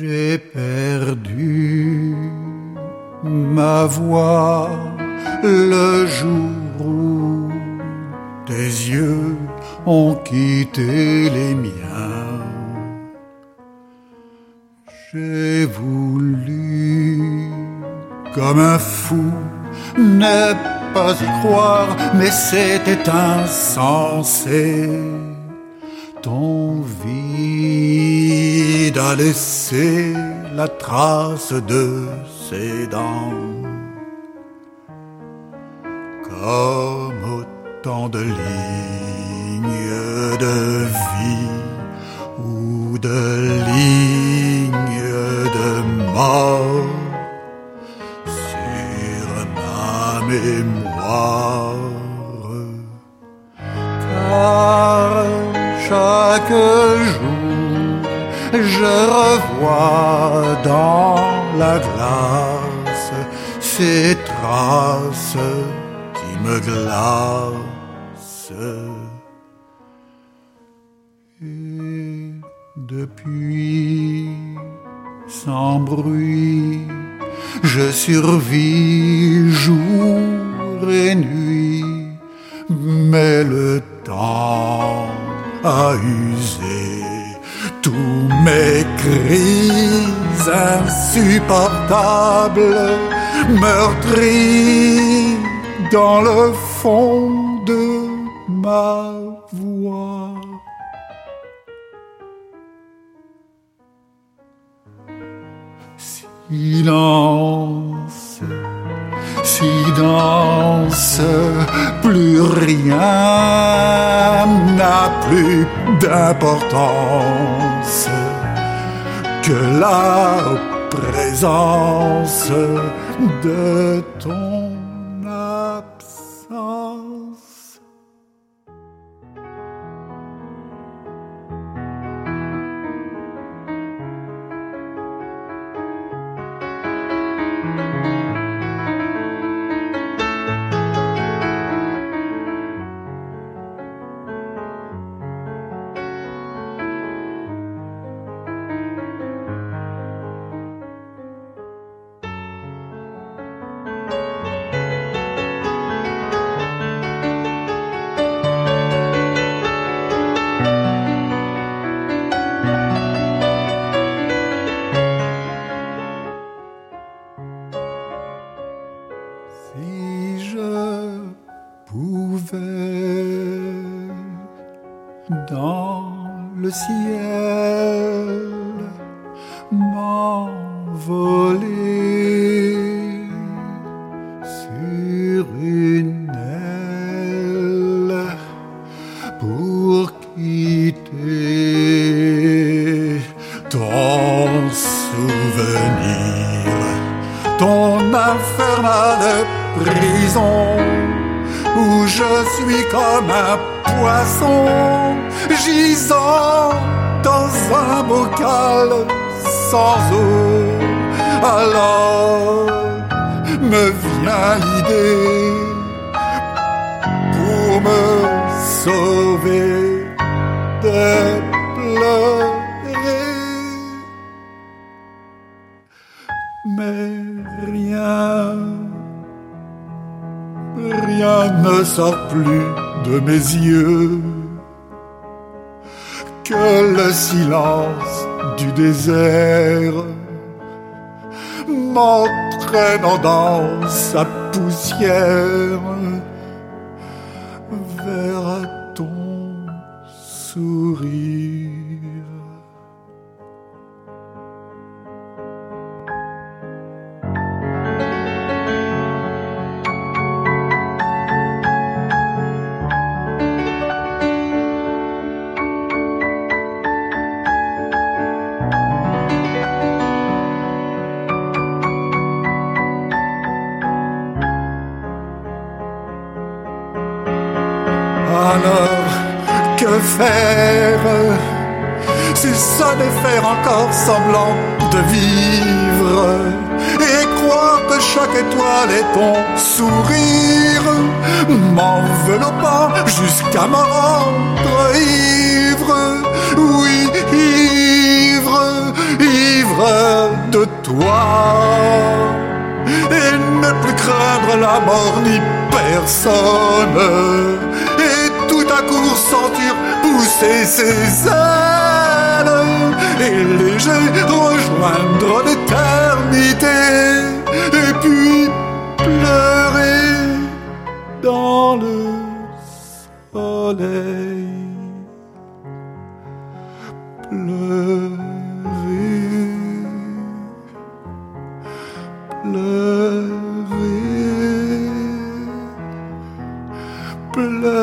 J'ai perdu ma voix le jour où tes yeux ont quitté les miens. J'ai voulu, comme un fou, ne pas y croire, mais c'était insensé. Ton vide a laissé la trace de ses dents. Comme autant de lignes de vie ou de lignes de mort je revois dans la glace ces traces qui me glacent. Et depuis, sans bruit, je survis jour et nuit, mais le temps a usé tous mes cris insupportables, meurtris dans le fond de ma voix. Silence, silence, plus rien n'a plus d'importance que la présence de ton absence. Si je pouvais dans le ciel m'envoler sur une aile pour quitter ton souvenir ton infernale prison où je suis comme un poisson gisant dans un bocal sans eau. Alors me vient l'idée pour me sauver ne sort plus de mes yeux que le silence du désert m'entraînant dans sa poussière vers ton sourire. Faire. Si ce n'est faire encore semblant de vivre Et croire que chaque étoile est ton sourire M'enveloppant jusqu'à me rendre ivre. Oui, ivre, ivre toi. Et ne plus craindre la mort ni personne pousser ses ailes et léger rejoindre l'éternité. Et puis pleurer dans le soleil. Pleurer pleurer pleurer